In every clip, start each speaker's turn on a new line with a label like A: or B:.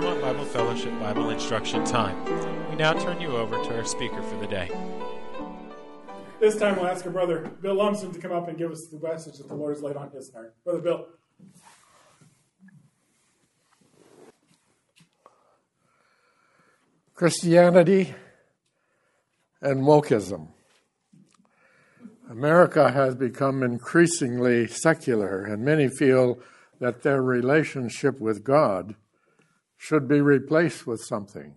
A: Claremont Bible Fellowship Bible Instruction Time. We now turn you over to our speaker for the day.
B: This time we'll ask our brother Bill Lumsden to come up and give us the message that the Lord has laid on his heart. Brother Bill.
C: Christianity and wokeism. America has become increasingly secular, and many feel that their relationship with God should be replaced with something.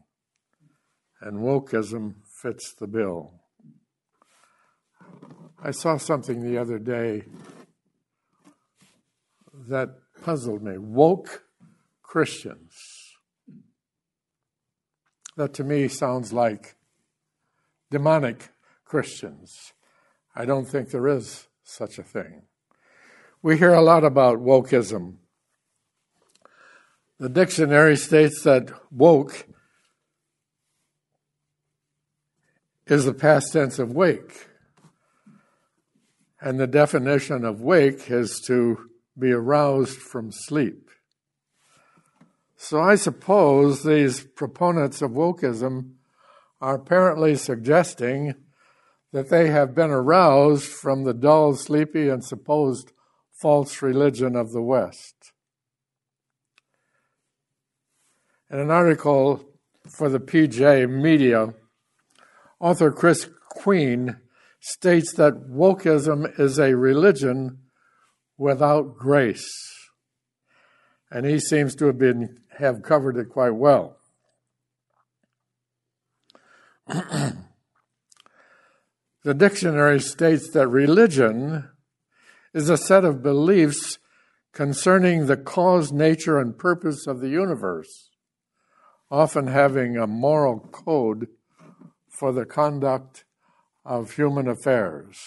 C: And wokeism fits the bill. I saw something the other day that puzzled me. Woke Christians. That to me sounds like demonic Christians. I don't think there is such a thing. We hear a lot about wokeism. The dictionary states that woke is the past tense of wake. And the definition of wake is to be aroused from sleep. So I suppose these proponents of wokeism are apparently suggesting that they have been aroused from the dull, sleepy, and supposed false religion of the West. In an article for the PJ Media, author Chris Queen states that wokeism is a religion without grace. And he seems to have been have covered it quite well. The dictionary states that religion is a set of beliefs concerning the cause, nature, and purpose of the universe, often having a moral code for the conduct of human affairs.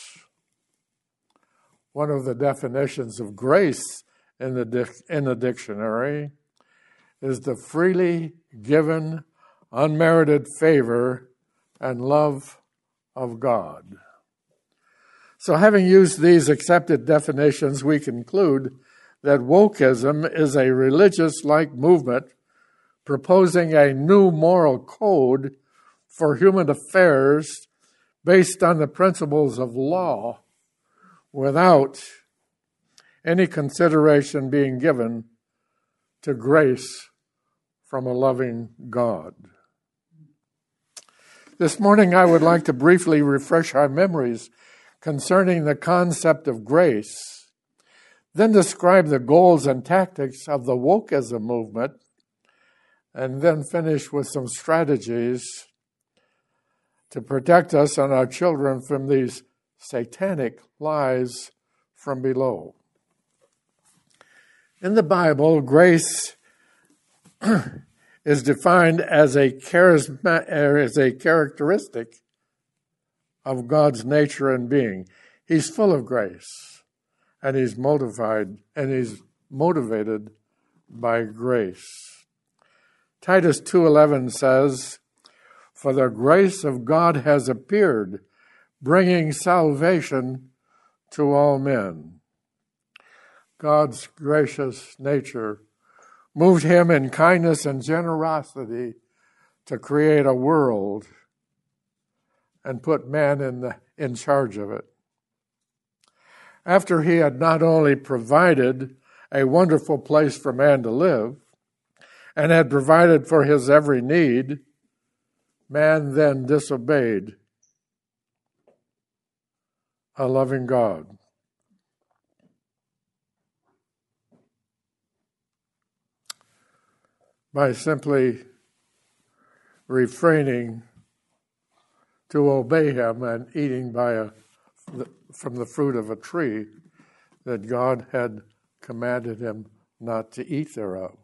C: One of the definitions of grace in the, dic- in the dictionary is the freely given, unmerited favor and love of God. So, having used these accepted definitions, we conclude that wokeism is a religious like movement proposing a new moral code for human affairs based on the principles of law without any consideration being given to grace from a loving God. This morning, I would like to briefly refresh our memories concerning the concept of grace, then describe the goals and tactics of the wokeism movement, and then finish with some strategies to protect us and our children from these satanic lies from below. In the Bible, grace is defined as a charisma, er, as a characteristic of God's nature and being. He's full of grace, and he's and he's motivated by grace. Titus 2:11 says, "For the grace of God has appeared, bringing salvation to all men." God's gracious nature moved him in kindness and generosity to create a world and put man in, the, in charge of it. After he had not only provided a wonderful place for man to live and had provided for his every need, man then disobeyed a loving God. by simply refraining to obey him and eating by a, from the fruit of a tree that God had commanded him not to eat thereof.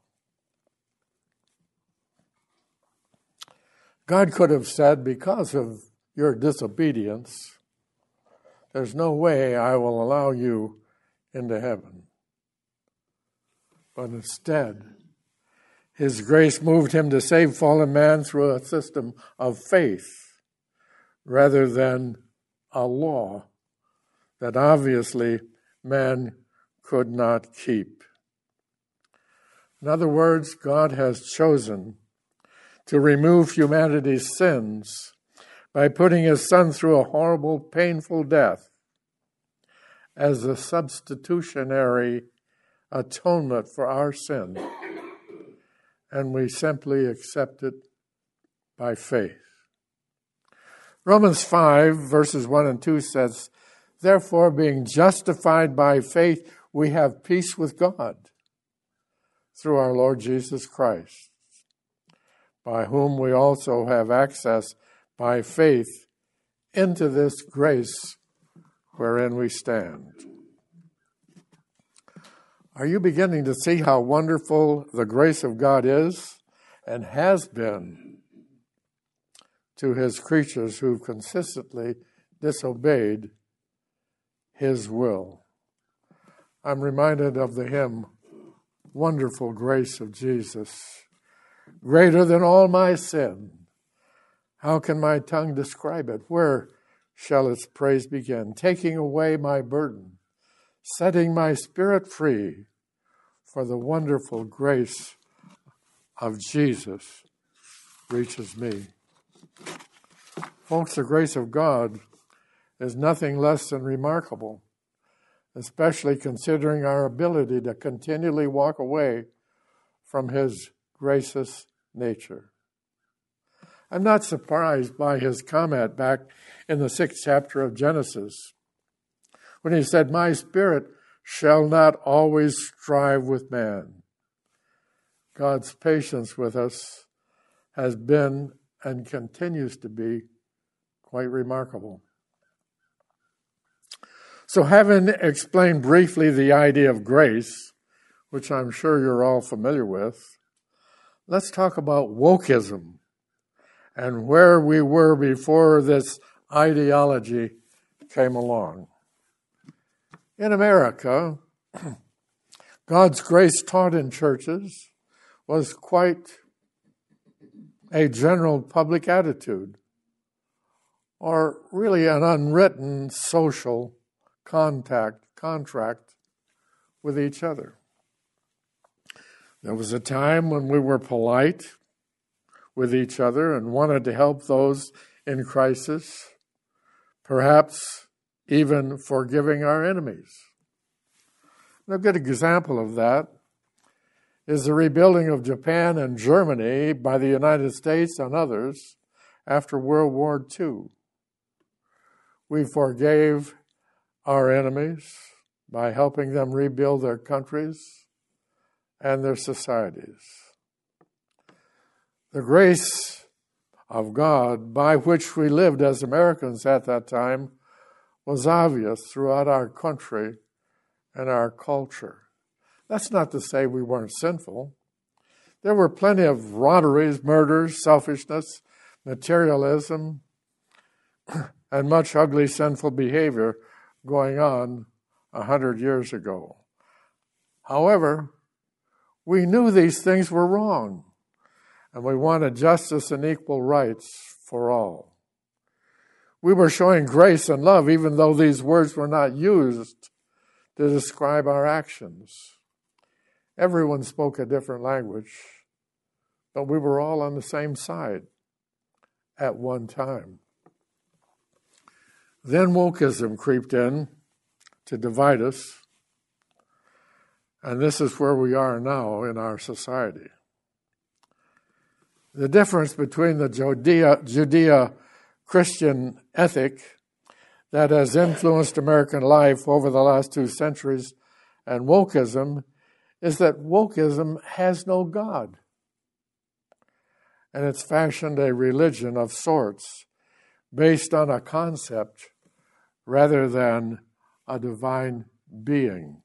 C: God could have said, Because of your disobedience, there's no way I will allow you into heaven. But instead, his grace moved him to save fallen man through a system of faith rather than a law that obviously man could not keep. In other words, God has chosen to remove humanity's sins by putting his son through a horrible, painful death as a substitutionary atonement for our sin. And we simply accept it by faith. Romans 5, verses 1 and 2 says, Therefore, being justified by faith, we have peace with God through our Lord Jesus Christ, by whom we also have access by faith into this grace wherein we stand. Are you beginning to see how wonderful the grace of God is and has been to his creatures who've consistently disobeyed his will? I'm reminded of the hymn, Wonderful Grace of Jesus, greater than all my sin. How can my tongue describe it? Where shall its praise begin? Taking away my burden, setting my spirit free for the wonderful grace of Jesus reaches me. Folks, the grace of God is nothing less than remarkable, especially considering our ability to continually walk away from His gracious nature. I'm not surprised by his comment back in the sixth chapter of Genesis when he said, My spirit shall not always strive with man. God's patience with us has been and continues to be quite remarkable. So, having explained briefly the idea of grace, which I'm sure you're all familiar with, let's talk about wokeism and where we were before this ideology came along. In America, God's grace taught in churches was quite a general public attitude, or really an unwritten social contact, contract with each other. There was a time when we were polite with each other and wanted to help those in crisis, perhaps even forgiving our enemies. A good example of that is the rebuilding of Japan and Germany by the United States and others after World War II. We forgave our enemies by helping them rebuild their countries and their societies. The grace of God by which we lived as Americans at that time was obvious throughout our country and our culture. That's not to say we weren't sinful. There were plenty of robberies, murders, selfishness, materialism, and much ugly sinful behavior going on a hundred years ago. However, we knew these things were wrong and we wanted justice and equal rights for all. We were showing grace and love, even though these words were not used to describe our actions. Everyone spoke a different language, but we were all on the same side at one time. Then wokeism creeped in to divide us, and this is where we are now in our society. The difference between the Judea, Judea Christian ethic that has influenced American life over the last two centuries and wokeism is that wokeism has no God. And it's fashioned a religion of sorts based on a concept rather than a divine being.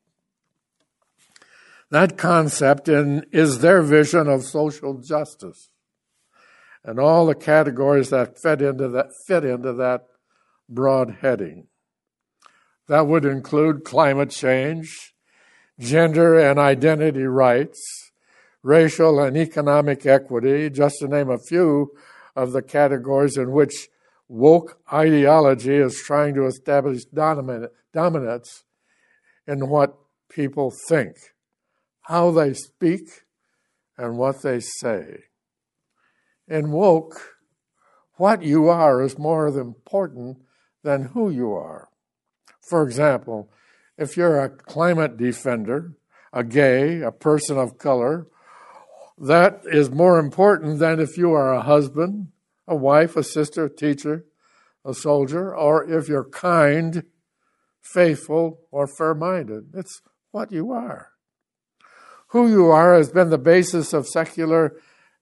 C: That concept in, is their vision of social justice and all the categories that fit into that fit into that broad heading. That would include climate change, gender and identity rights, racial and economic equity, just to name a few of the categories in which woke ideology is trying to establish dominance in what people think, how they speak, and what they say. In woke, what you are is more important than who you are. For example, if you're a climate defender, a gay, a person of color, that is more important than if you are a husband, a wife, a sister, a teacher, a soldier, or if you're kind, faithful, or fair minded. It's what you are. Who you are has been the basis of secular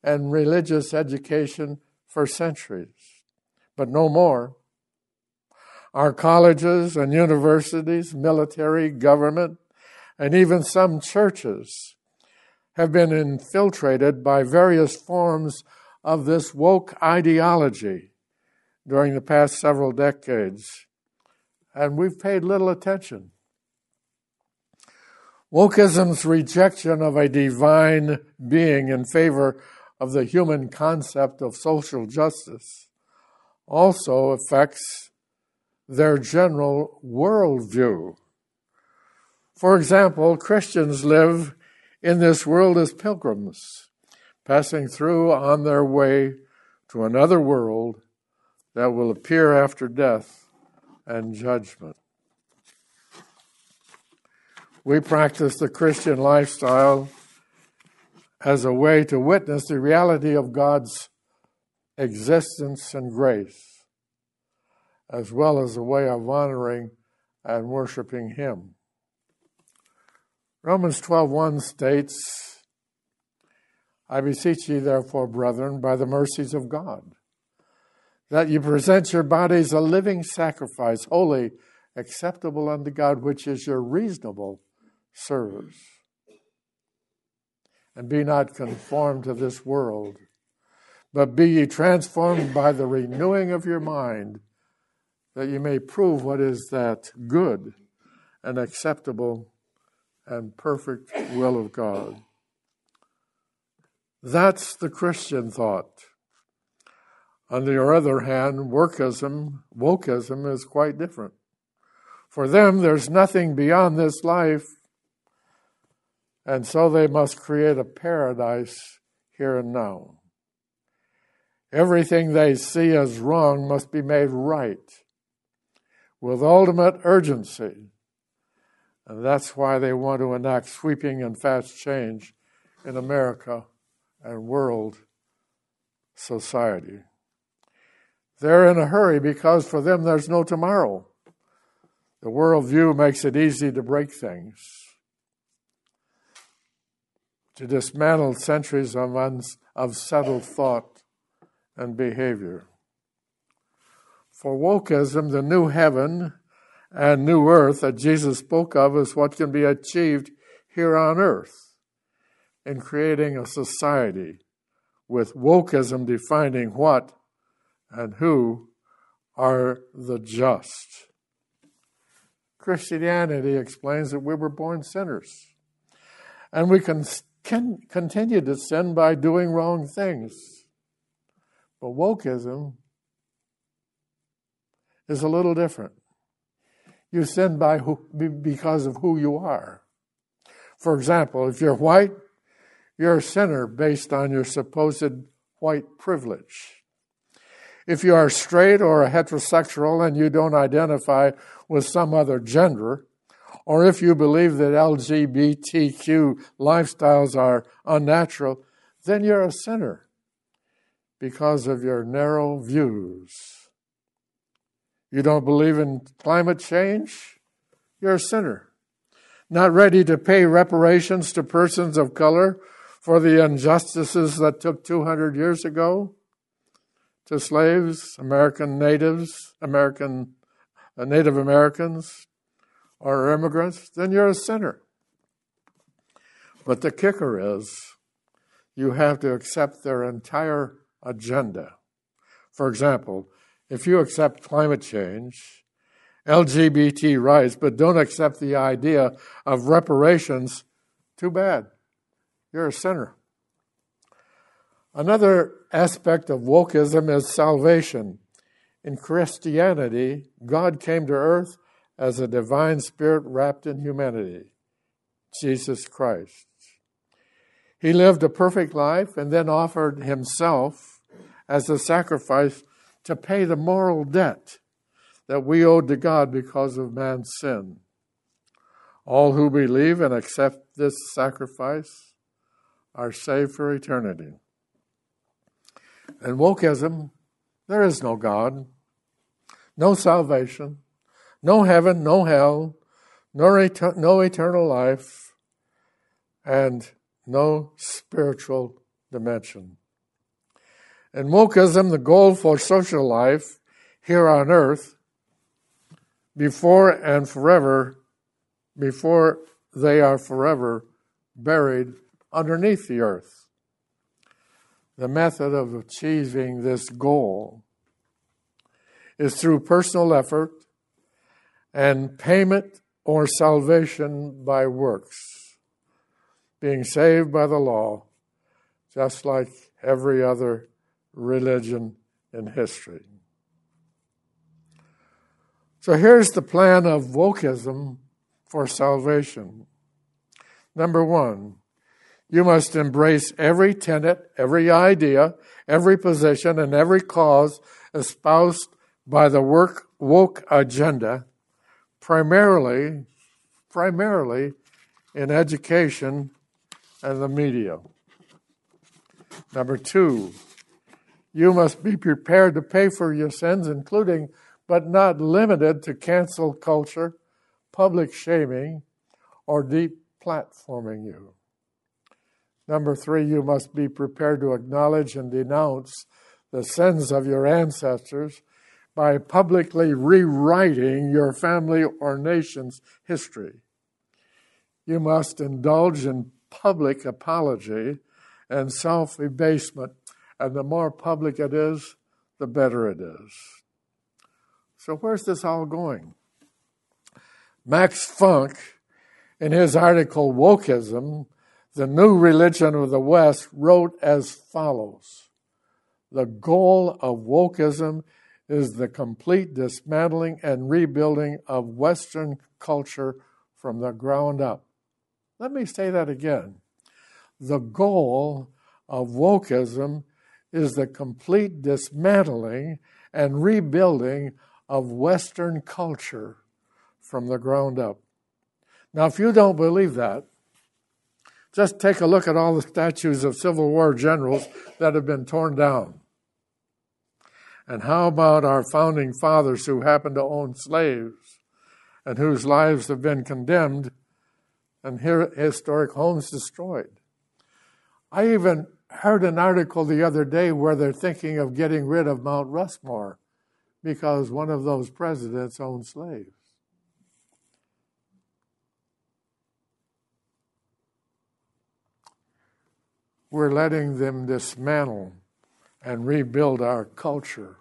C: and religious education for centuries, but no more. Our colleges and universities, military, government, and even some churches have been infiltrated by various forms of this woke ideology during the past several decades, and we've paid little attention. Wokeism's rejection of a divine being in favor of the human concept of social justice also affects their general worldview. For example, Christians live in this world as pilgrims, passing through on their way to another world that will appear after death and judgment. We practice the Christian lifestyle as a way to witness the reality of God's existence and grace, as well as a way of honoring and worshiping Him. Romans 12:1 states, I beseech ye therefore, brethren, by the mercies of God, that you present your bodies a living sacrifice, holy, acceptable unto God, which is your reasonable service. And be not conformed to this world, but be ye transformed by the renewing of your mind, that ye may prove what is that good and acceptable and perfect will of God. That's the Christian thought. On the other hand, workism, wokeism is quite different. For them, there's nothing beyond this life, and so they must create a paradise here and now. Everything they see as wrong must be made right with ultimate urgency. And that's why they want to enact sweeping and fast change in America and world society. They're in a hurry because for them there's no tomorrow. The worldview makes it easy to break things, to dismantle centuries of, uns- of settled thought and behavior. For wokeism, the new heaven and new earth that Jesus spoke of is what can be achieved here on earth in creating a society with wokeism defining what and who are the just. Christianity explains that we were born sinners and we can, can continue to sin by doing wrong things. But wokeism is a little different. You sin by who, because of who you are. For example, if you're white, you're a sinner based on your supposed white privilege. If you are straight or a heterosexual and you don't identify with some other gender, or if you believe that LGBTQ lifestyles are unnatural, then you're a sinner because of your narrow views. You don't believe in climate change? You're a sinner. Not ready to pay reparations to persons of color for the injustices that took 200 years ago? to slaves, American natives, American uh, Native Americans, or immigrants, then you're a sinner. But the kicker is you have to accept their entire agenda. For example, if you accept climate change, LGBT rights, but don't accept the idea of reparations, too bad. You're a sinner. Another aspect of wokeism is salvation. In Christianity, God came to earth as a divine spirit wrapped in humanity, Jesus Christ. He lived a perfect life and then offered himself as a sacrifice to pay the moral debt that we owed to God because of man's sin. All who believe and accept this sacrifice are saved for eternity. In wokeism, there is no God, no salvation, no heaven, no hell, no, no eternal life, and no spiritual dimension. In wokeism, the goal for social life here on earth, before and forever, before they are forever buried underneath the earth. The method of achieving this goal is through personal effort and payment or salvation by works, being saved by the law, just like every other religion in history. So here's the plan of wokeism for salvation. Number one, you must embrace every tenet, every idea, every position, and every cause espoused by the work woke agenda primarily, primarily in education and the media. Number two, you must be prepared to pay for your sins, including but not limited to cancel culture, public shaming, or deep platforming you. Number three, you must be prepared to acknowledge and denounce the sins of your ancestors by publicly rewriting your family or nation's history. You must indulge in public apology and self abasement, and the more public it is, the better it is. So, where's this all going? Max Funk, in his article Wokeism, the New Religion of the West, wrote as follows The goal of wokeism is the complete dismantling and rebuilding of Western culture from the ground up. Let me say that again. The goal of wokeism is the complete dismantling and rebuilding of Western culture from the ground up. Now, if you don't believe that, just take a look at all the statues of Civil War generals that have been torn down. And how about our founding fathers who happened to own slaves and whose lives have been condemned and historic homes destroyed? I even heard an article the other day where they're thinking of getting rid of Mount Rushmore because one of those presidents owned slaves. We're letting them dismantle and rebuild our culture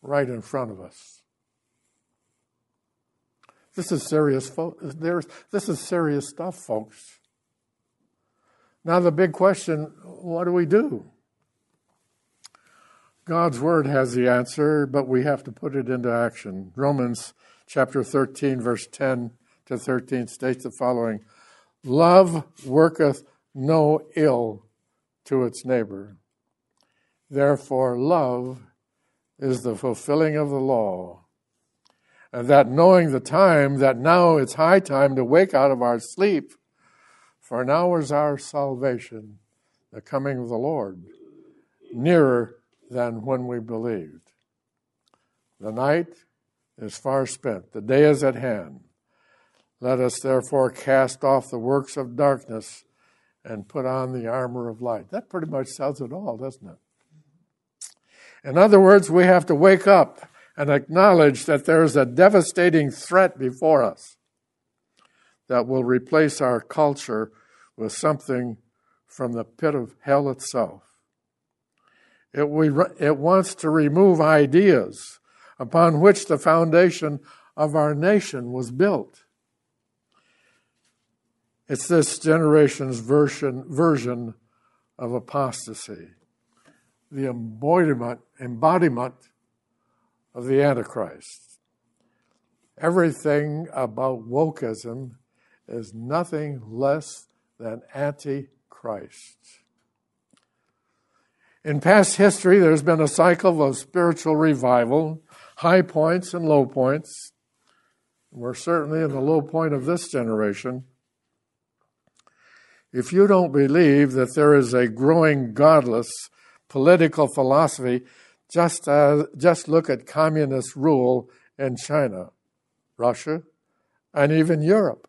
C: right in front of us. This is serious, this is serious stuff, folks. Now, the big question what do we do? God's word has the answer, but we have to put it into action. Romans chapter 13, verse 10 to 13 states the following Love worketh no ill to its neighbor. Therefore, love is the fulfilling of the law. And that knowing the time, that now it's high time to wake out of our sleep, for now is our salvation, the coming of the Lord, nearer than when we believed. The night is far spent, the day is at hand. Let us therefore cast off the works of darkness and put on the armor of light. That pretty much says it all, doesn't it? In other words, we have to wake up and acknowledge that there is a devastating threat before us that will replace our culture with something from the pit of hell itself. It, we, it wants to remove ideas upon which the foundation of our nation was built. It's this generation's version, version of apostasy, the embodiment, embodiment of the Antichrist. Everything about wokeism is nothing less than antichrist Christ. In past history, there's been a cycle of spiritual revival, high points and low points. We're certainly in the low point of this generation. If you don't believe that there is a growing godless political philosophy, just, uh, just look at communist rule in China, Russia, and even Europe,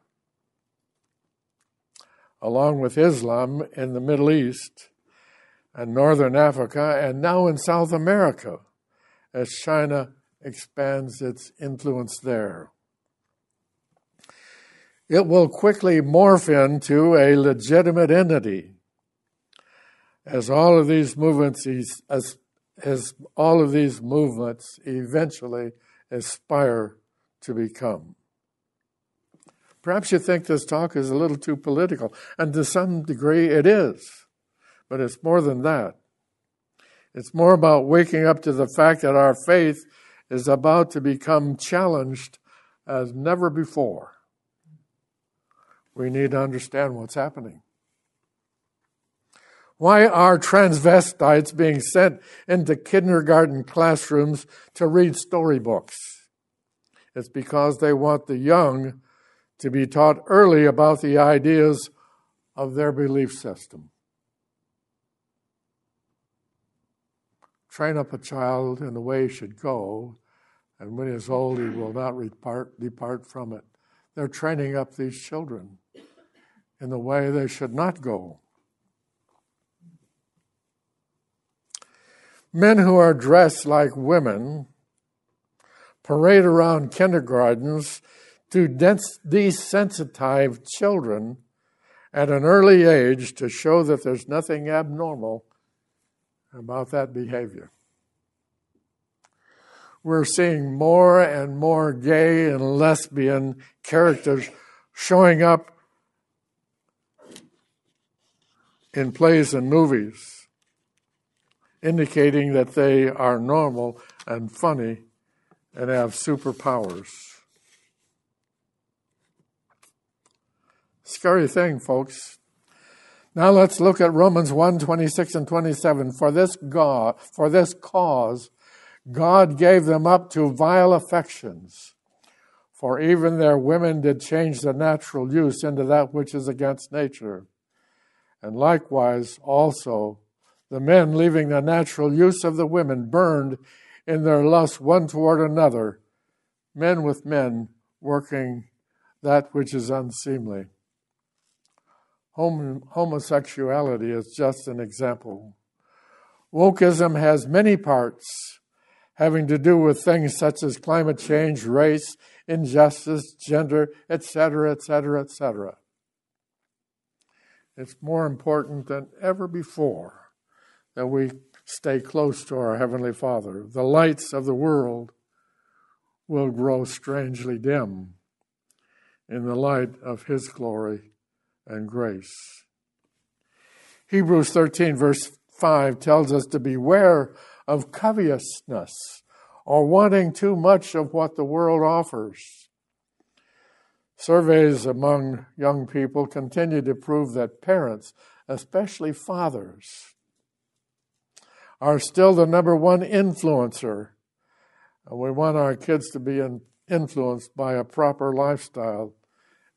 C: along with Islam in the Middle East and Northern Africa, and now in South America, as China expands its influence there. It will quickly morph into a legitimate entity as all of these movements as, as all of these movements eventually aspire to become. Perhaps you think this talk is a little too political, and to some degree it is, but it's more than that. It's more about waking up to the fact that our faith is about to become challenged as never before. We need to understand what's happening. Why are transvestites being sent into kindergarten classrooms to read storybooks? It's because they want the young to be taught early about the ideas of their belief system. Train up a child in the way he should go, and when he is old, he will not depart, depart from it. They're training up these children in the way they should not go. Men who are dressed like women parade around kindergartens to desensitize children at an early age to show that there's nothing abnormal about that behavior. We're seeing more and more gay and lesbian characters showing up in plays and movies, indicating that they are normal and funny and have superpowers. Scary thing, folks. Now let's look at Romans 1 26 and 27. For this, God, for this cause, God gave them up to vile affections. For even their women did change the natural use into that which is against nature. And likewise, also, the men, leaving the natural use of the women, burned in their lust one toward another, men with men working that which is unseemly. homosexuality is just an example. Wokeism has many parts having to do with things such as climate change, race, injustice, gender, etc., etc., etc. It's more important than ever before that we stay close to our Heavenly Father. The lights of the world will grow strangely dim in the light of His glory and grace. Hebrews 13, verse 5 tells us to beware of covetousness or wanting too much of what the world offers. Surveys among young people continue to prove that parents, especially fathers, are still the number one influencer. And we want our kids to be influenced by a proper lifestyle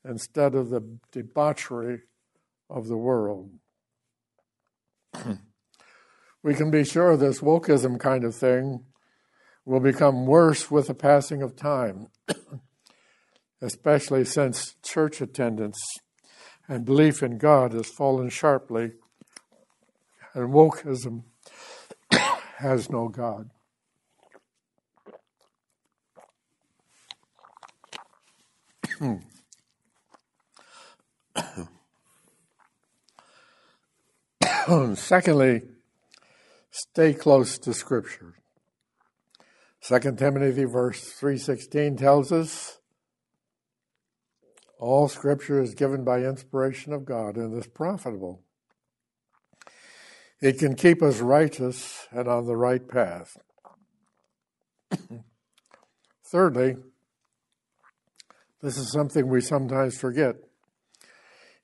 C: instead of the debauchery of the world. we can be sure this wokeism kind of thing will become worse with the passing of time. especially since church attendance and belief in God has fallen sharply, and wokeism has no God. Secondly, stay close to Scripture. Second Timothy verse three sixteen tells us all scripture is given by inspiration of God and is profitable. It can keep us righteous and on the right path. Thirdly, this is something we sometimes forget.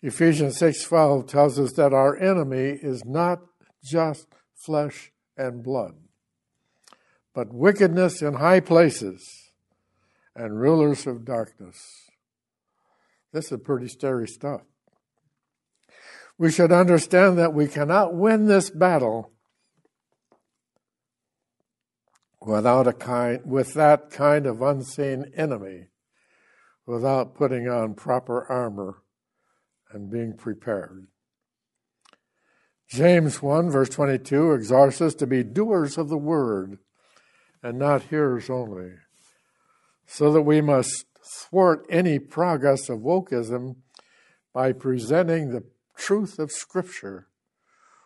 C: Ephesians 6:12 tells us that our enemy is not just flesh and blood, but wickedness in high places and rulers of darkness. This is pretty scary stuff. We should understand that we cannot win this battle without a kind with that kind of unseen enemy without putting on proper armor and being prepared. James 1, verse 22, exhorts us to be doers of the word and not hearers only, so that we must thwart any progress of wokeism by presenting the truth of Scripture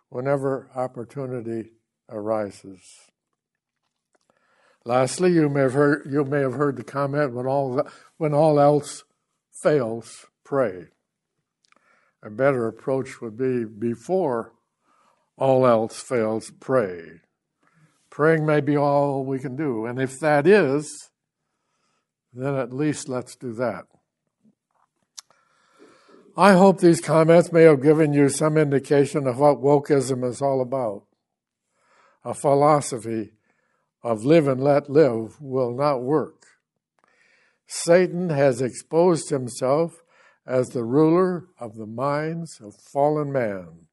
C: whenever opportunity arises. Lastly, you may have heard, you may have heard the comment when all, when all else fails, pray. A better approach would be before all else fails, pray. Praying may be all we can do. And if that is, then at least let's do that. I hope these comments may have given you some indication of what wokeism is all about. A philosophy of live and let live will not work. Satan has exposed himself as the ruler of the minds of fallen man.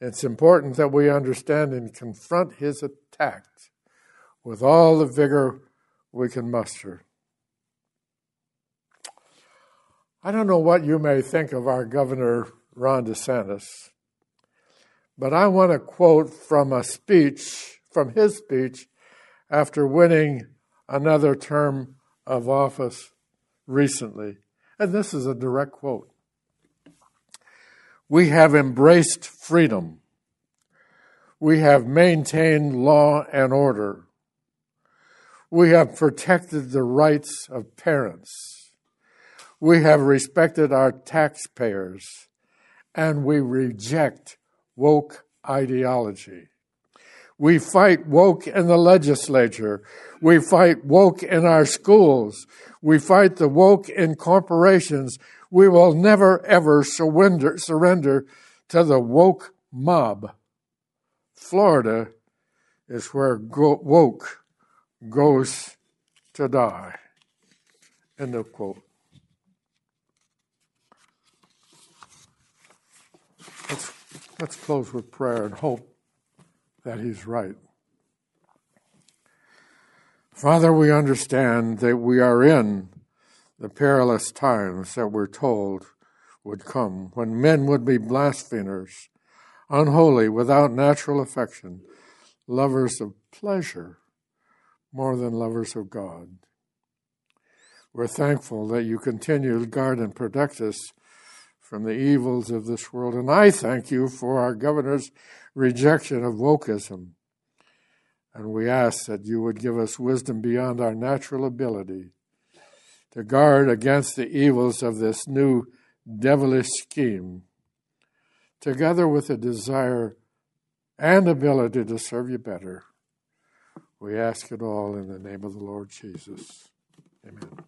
C: It's important that we understand and confront his attacks with all the vigor we can muster. I don't know what you may think of our Governor Ron DeSantis, but I want to quote from a speech, from his speech, after winning another term of office recently. And this is a direct quote. We have embraced freedom. We have maintained law and order. We have protected the rights of parents. We have respected our taxpayers. And we reject woke ideology. We fight woke in the legislature. We fight woke in our schools. We fight the woke in corporations. We will never ever surrender, surrender to the woke mob. Florida is where woke goes to die. End of quote. Let's, let's close with prayer and hope that he's right. Father, we understand that we are in the perilous times that we're told would come when men would be blasphemers, unholy, without natural affection, lovers of pleasure more than lovers of God. We're thankful that you continue to guard and protect us from the evils of this world. And I thank you for our governor's rejection of wokeism. And we ask that you would give us wisdom beyond our natural ability to guard against the evils of this new devilish scheme, together with a desire and ability to serve you better. We ask it all in the name of the Lord Jesus. Amen.